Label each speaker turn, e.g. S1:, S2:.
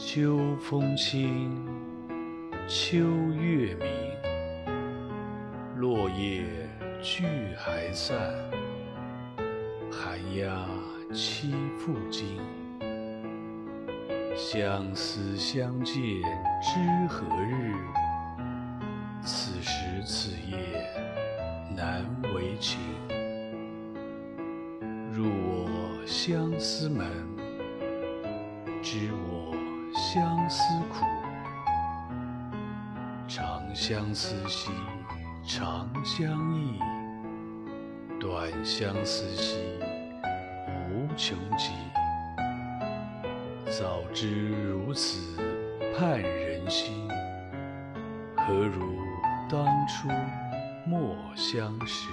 S1: 秋风清，秋月明，落叶聚还散，寒鸦栖复惊。相思相见知何日？此时此夜难为情。入我相思门，知我相思苦。长相思兮长相忆，短相思兮无穷极。早知如此盼人心，何如当初莫相识。